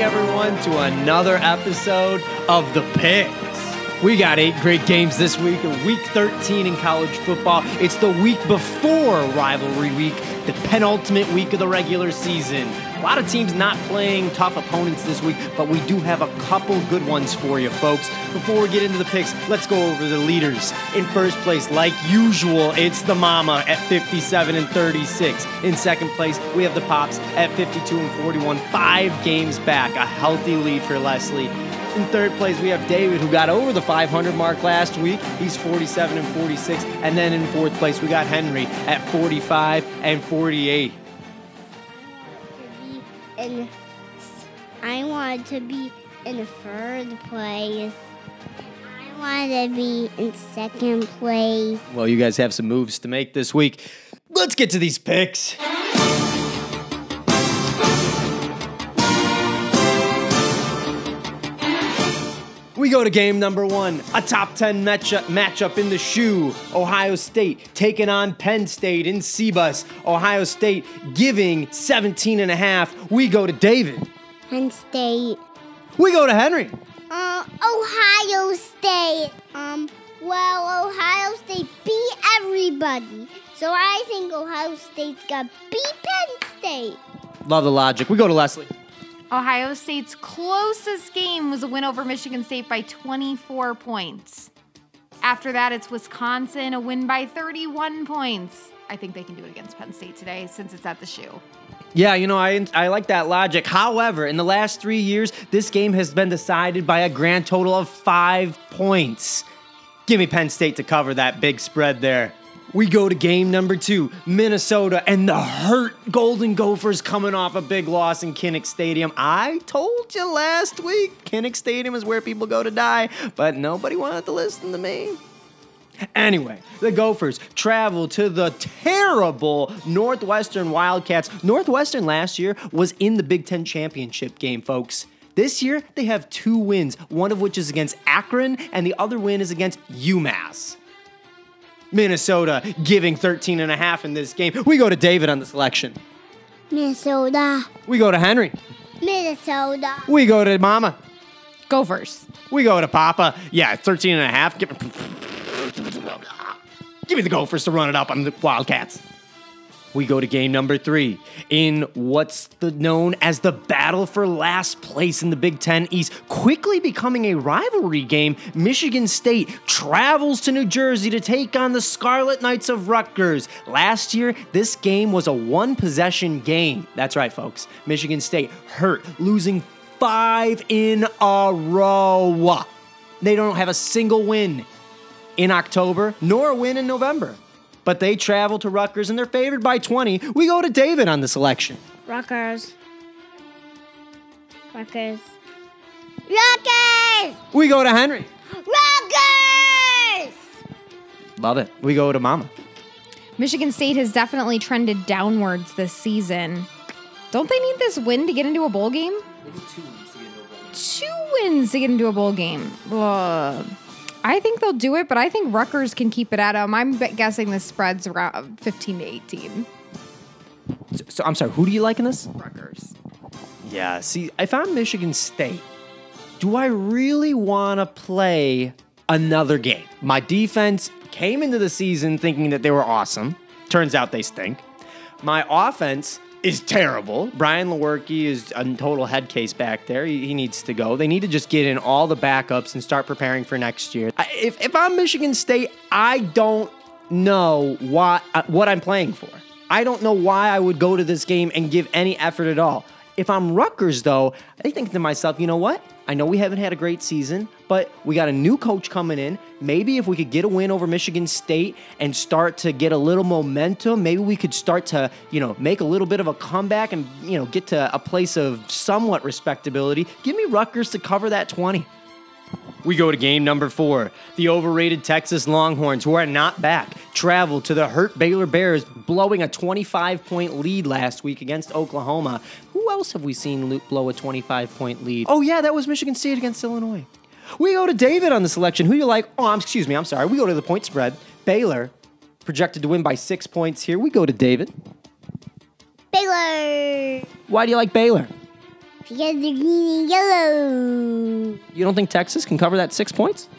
everyone, to another episode of The Picks. We got eight great games this week, week 13 in college football. It's the week before rivalry week, the penultimate week of the regular season. A lot of teams not playing tough opponents this week, but we do have a couple good ones for you, folks. Before we get into the picks, let's go over the leaders. In first place, like usual, it's the Mama at 57 and 36. In second place, we have the Pops at 52 and 41, five games back, a healthy lead for Leslie. In third place, we have David, who got over the 500 mark last week. He's 47 and 46. And then in fourth place, we got Henry at 45 and 48. And I wanted to be in third place. I wanted to be in second place. Well, you guys have some moves to make this week. Let's get to these picks. We go to game number one, a top 10 matchup, matchup in the shoe. Ohio State taking on Penn State in Cbus. Ohio State giving 17 and a half. We go to David. Penn State. We go to Henry. Uh, Ohio State. Um, well, Ohio State beat everybody. So I think Ohio State's gonna beat Penn State. Love the logic. We go to Leslie. Ohio State's closest game was a win over Michigan State by 24 points. After that, it's Wisconsin, a win by 31 points. I think they can do it against Penn State today since it's at the shoe. Yeah, you know, I, I like that logic. However, in the last three years, this game has been decided by a grand total of five points. Give me Penn State to cover that big spread there. We go to game number two, Minnesota and the hurt Golden Gophers coming off a big loss in Kinnick Stadium. I told you last week, Kinnick Stadium is where people go to die, but nobody wanted to listen to me. Anyway, the Gophers travel to the terrible Northwestern Wildcats. Northwestern last year was in the Big Ten championship game, folks. This year, they have two wins, one of which is against Akron, and the other win is against UMass. Minnesota giving 13 and a half in this game. We go to David on the selection. Minnesota. We go to Henry. Minnesota. We go to Mama. Gophers. We go to Papa. Yeah, 13 and a half. Give, give me the Gophers to run it up on the Wildcats. We go to game number three in what's the, known as the battle for last place in the Big Ten East, quickly becoming a rivalry game. Michigan State travels to New Jersey to take on the Scarlet Knights of Rutgers. Last year, this game was a one possession game. That's right, folks. Michigan State hurt, losing five in a row. They don't have a single win in October, nor a win in November. But they travel to Rutgers and they're favored by 20. We go to David on the selection. Rutgers. Rutgers. Rutgers! We go to Henry. Rutgers! Love it. We go to Mama. Michigan State has definitely trended downwards this season. Don't they need this win to get into a bowl game? Two wins to get into a bowl game. Ugh. I think they'll do it, but I think Rutgers can keep it at them. I'm guessing the spread's around 15 to 18. So, so I'm sorry, who do you like in this? Rutgers. Yeah, see, if I'm Michigan State, do I really want to play another game? My defense came into the season thinking that they were awesome. Turns out they stink. My offense is terrible. Brian Lewerke is a total head case back there. He, he needs to go. They need to just get in all the backups and start preparing for next year. I, if, if I'm Michigan State, I don't know what, uh, what I'm playing for. I don't know why I would go to this game and give any effort at all. If I'm Rutgers, though, I think to myself, you know what? I know we haven't had a great season, but we got a new coach coming in. Maybe if we could get a win over Michigan State and start to get a little momentum, maybe we could start to, you know, make a little bit of a comeback and, you know, get to a place of somewhat respectability. Give me Rutgers to cover that 20. We go to game number four. The overrated Texas Longhorns, who are not back, travel to the hurt Baylor Bears, blowing a 25 point lead last week against Oklahoma. Who else have we seen lo- blow a 25 point lead? Oh, yeah, that was Michigan State against Illinois. We go to David on the selection. Who you like? Oh, I'm, excuse me, I'm sorry. We go to the point spread. Baylor, projected to win by six points here. We go to David. Baylor. Why do you like Baylor? Because they're green and yellow. You don't think Texas can cover that six points?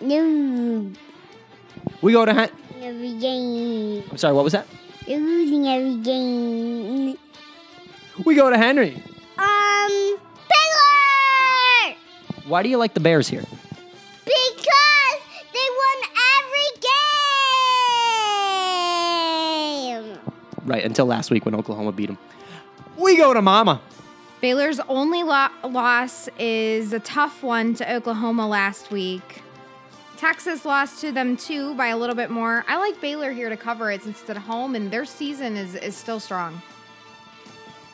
No. We go to Hen- Every game. I'm sorry, what was that? They're losing every game. We go to Henry. Um, Baylor! Why do you like the Bears here? Because they won every game. Right, until last week when Oklahoma beat them. We go to Mama. Baylor's only lo- loss is a tough one to Oklahoma last week. Texas lost to them too by a little bit more. I like Baylor here to cover it since it's at home and their season is, is still strong.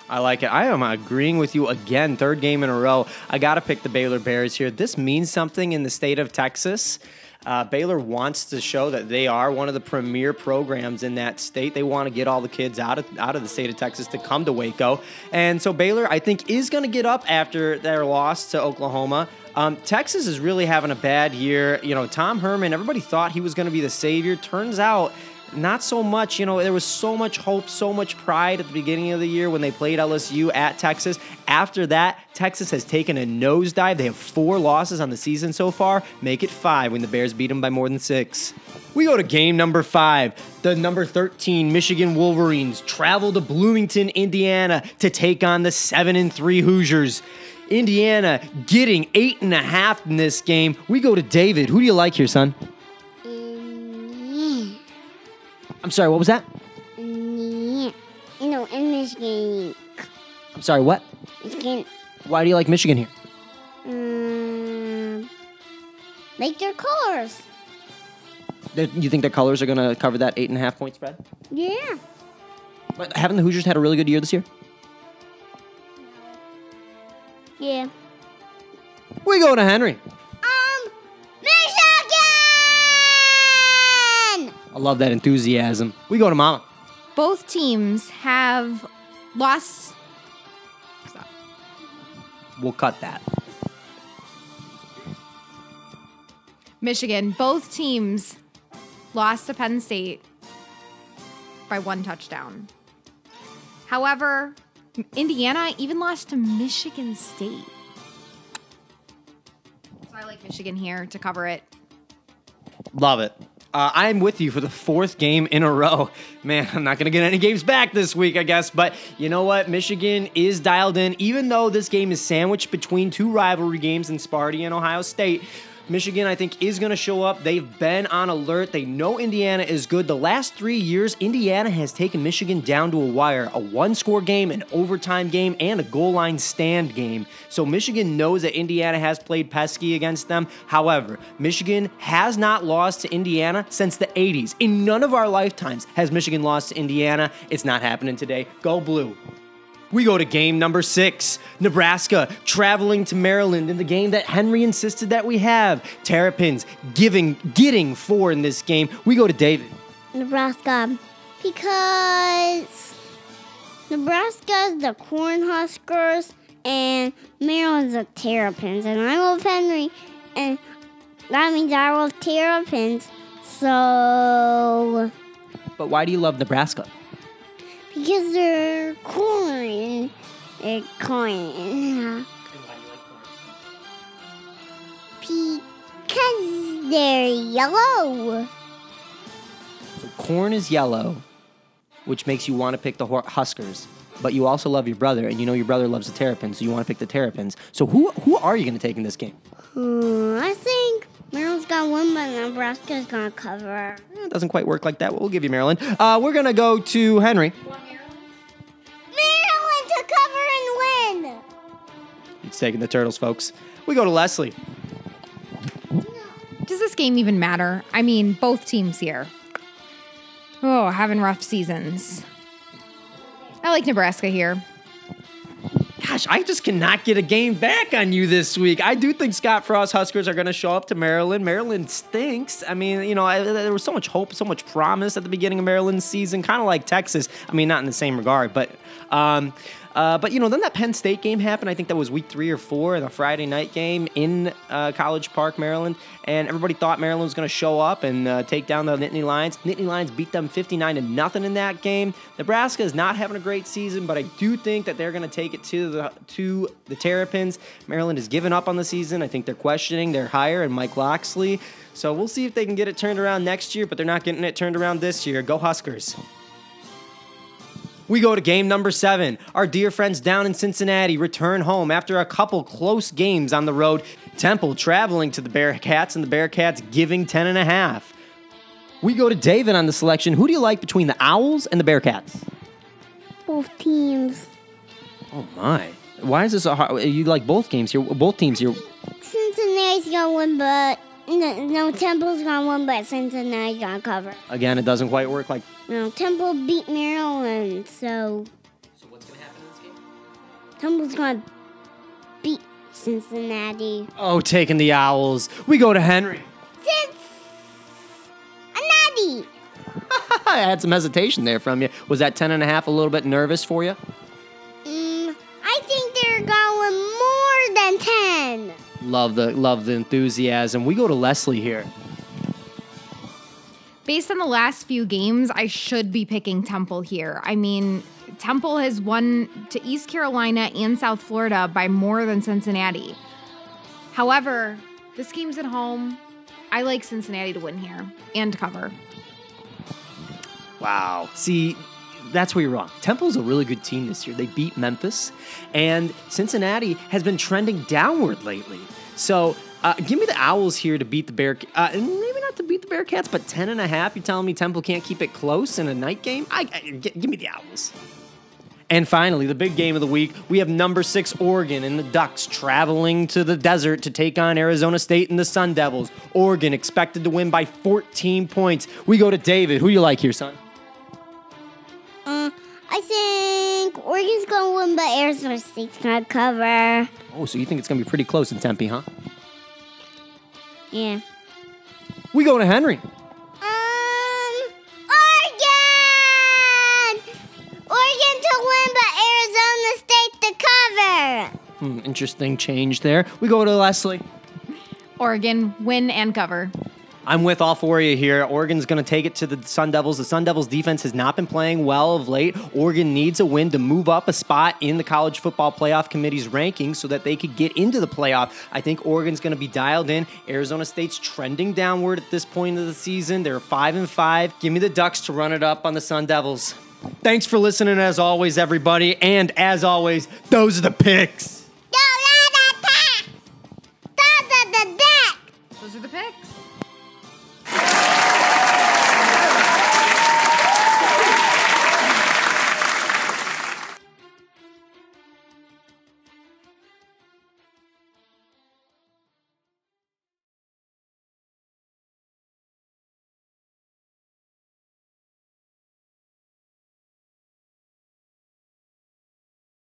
I like it. I am agreeing with you again. Third game in a row. I got to pick the Baylor Bears here. This means something in the state of Texas. Uh, Baylor wants to show that they are one of the premier programs in that state. They want to get all the kids out of out of the state of Texas to come to Waco, and so Baylor, I think, is going to get up after their loss to Oklahoma. Um, Texas is really having a bad year. You know, Tom Herman. Everybody thought he was going to be the savior. Turns out not so much. You know, there was so much hope, so much pride at the beginning of the year when they played LSU at Texas. After that, Texas has taken a nosedive. They have four losses on the season so far, make it five when the Bears beat them by more than six. We go to game number five. The number 13 Michigan Wolverines travel to Bloomington, Indiana to take on the 7 and 3 Hoosiers. Indiana getting eight and a half in this game. We go to David. Who do you like here, son? I'm sorry, what was that? yeah. You know, in Michigan, I'm sorry, what? Michigan, Why do you like Michigan here? um, like their colors. You think their colors are going to cover that eight and a half point spread? Yeah. But haven't the Hoosiers had a really good year this year? Yeah. We go to Henry. I love that enthusiasm. We go to Mama. Both teams have lost. We'll cut that. Michigan, both teams lost to Penn State by one touchdown. However, Indiana even lost to Michigan State. So I like Michigan here to cover it. Love it. Uh, I'm with you for the fourth game in a row. Man, I'm not going to get any games back this week, I guess. But you know what? Michigan is dialed in. Even though this game is sandwiched between two rivalry games in Sparty and Ohio State, Michigan, I think, is going to show up. They've been on alert. They know Indiana is good. The last three years, Indiana has taken Michigan down to a wire a one score game, an overtime game, and a goal line stand game. So Michigan knows that Indiana has played pesky against them. However, Michigan has not lost to Indiana since the 80s. In none of our lifetimes has Michigan lost to Indiana. It's not happening today. Go blue. We go to game number six. Nebraska traveling to Maryland in the game that Henry insisted that we have. Terrapins giving getting four in this game. We go to David. Nebraska. Because Nebraska's the Cornhuskers and Maryland's the Terrapins. And I love Henry. And that means I love Terrapins. So, But why do you love Nebraska? Because they're corn. They're corn. Because they're yellow. So corn is yellow, which makes you want to pick the Huskers. But you also love your brother, and you know your brother loves the Terrapins, so you want to pick the Terrapins. So who who are you going to take in this game? Hmm, Maryland's gonna win, but Nebraska's gonna cover. Eh, It doesn't quite work like that. but We'll give you Maryland. Uh, we're going to go to Henry. Maryland to cover and win. He's taking the Turtles, folks. We go to Leslie. Does this game even matter? I mean, both teams here. Oh, having rough seasons. I like Nebraska here. Gosh, I just cannot get a game back on you this week. I do think Scott Frost Huskers are going to show up to Maryland. Maryland stinks. I mean, you know, I, there was so much hope, so much promise at the beginning of Maryland's season, kind of like Texas. I mean, not in the same regard, but um, Uh, but you know, then that Penn State game happened. I think that was week three or four, the Friday night game in uh, College Park, Maryland, and everybody thought Maryland was going to show up and uh, take down the Nittany Lions. Nittany Lions beat them 59 to nothing in that game. Nebraska is not having a great season, but I do think that they're going to take it to the to the Terrapins. Maryland has given up on the season. I think they're questioning their hire and Mike Locksley. So we'll see if they can get it turned around next year, but they're not getting it turned around this year. Go Huskers. We go to game number seven. Our dear friends down in Cincinnati return home after a couple close games on the road. Temple traveling to the Bearcats and the Bearcats giving 10 and a half. We go to David on the selection. Who do you like between the Owls and the Bearcats? Both teams. Oh my. Why is this a hard, you like both games here? Both teams here. Cincinnati's gonna win, but no, no Temple's gonna win, but Cincinnati's gonna cover. Again, it doesn't quite work like No, Temple beat Maryland, so So what's going to happen in this game? Temple's gonna beat Cincinnati. Oh, taking the Owls. We go to Henry. Cincinnati. I had some hesitation there from you. Was that 10 and a half a little bit nervous for you? Love the love the enthusiasm. We go to Leslie here. Based on the last few games, I should be picking Temple here. I mean, Temple has won to East Carolina and South Florida by more than Cincinnati. However, this game's at home. I like Cincinnati to win here and cover. Wow. See, that's where you're wrong. Temple's a really good team this year. They beat Memphis, and Cincinnati has been trending downward lately. So uh, give me the Owls here to beat the Bear. Uh, maybe not to beat the Bearcats, but 10 and a half. You're telling me Temple can't keep it close in a night game? I, I g- give me the Owls. And finally, the big game of the week, we have number six Oregon and the Ducks traveling to the desert to take on Arizona State and the Sun Devils. Oregon expected to win by 14 points. We go to David. Who do you like here, son? Uh, I think Oregon's gonna win, but Arizona State's gonna cover. Oh, so you think it's going to be pretty close in Tempe, huh? Yeah. We go to Henry. Um, Oregon! Oregon to win, but Arizona State to cover. Hmm, interesting change there. We go to Leslie. Oregon win and cover. I'm with all four of you here. Oregon's going to take it to the Sun Devils. The Sun Devils defense has not been playing well of late. Oregon needs a win to move up a spot in the College Football Playoff Committee's rankings so that they could get into the playoff. I think Oregon's going to be dialed in. Arizona State's trending downward at this point of the season. They're 5 and 5. Give me the Ducks to run it up on the Sun Devils. Thanks for listening as always everybody, and as always, those are the picks.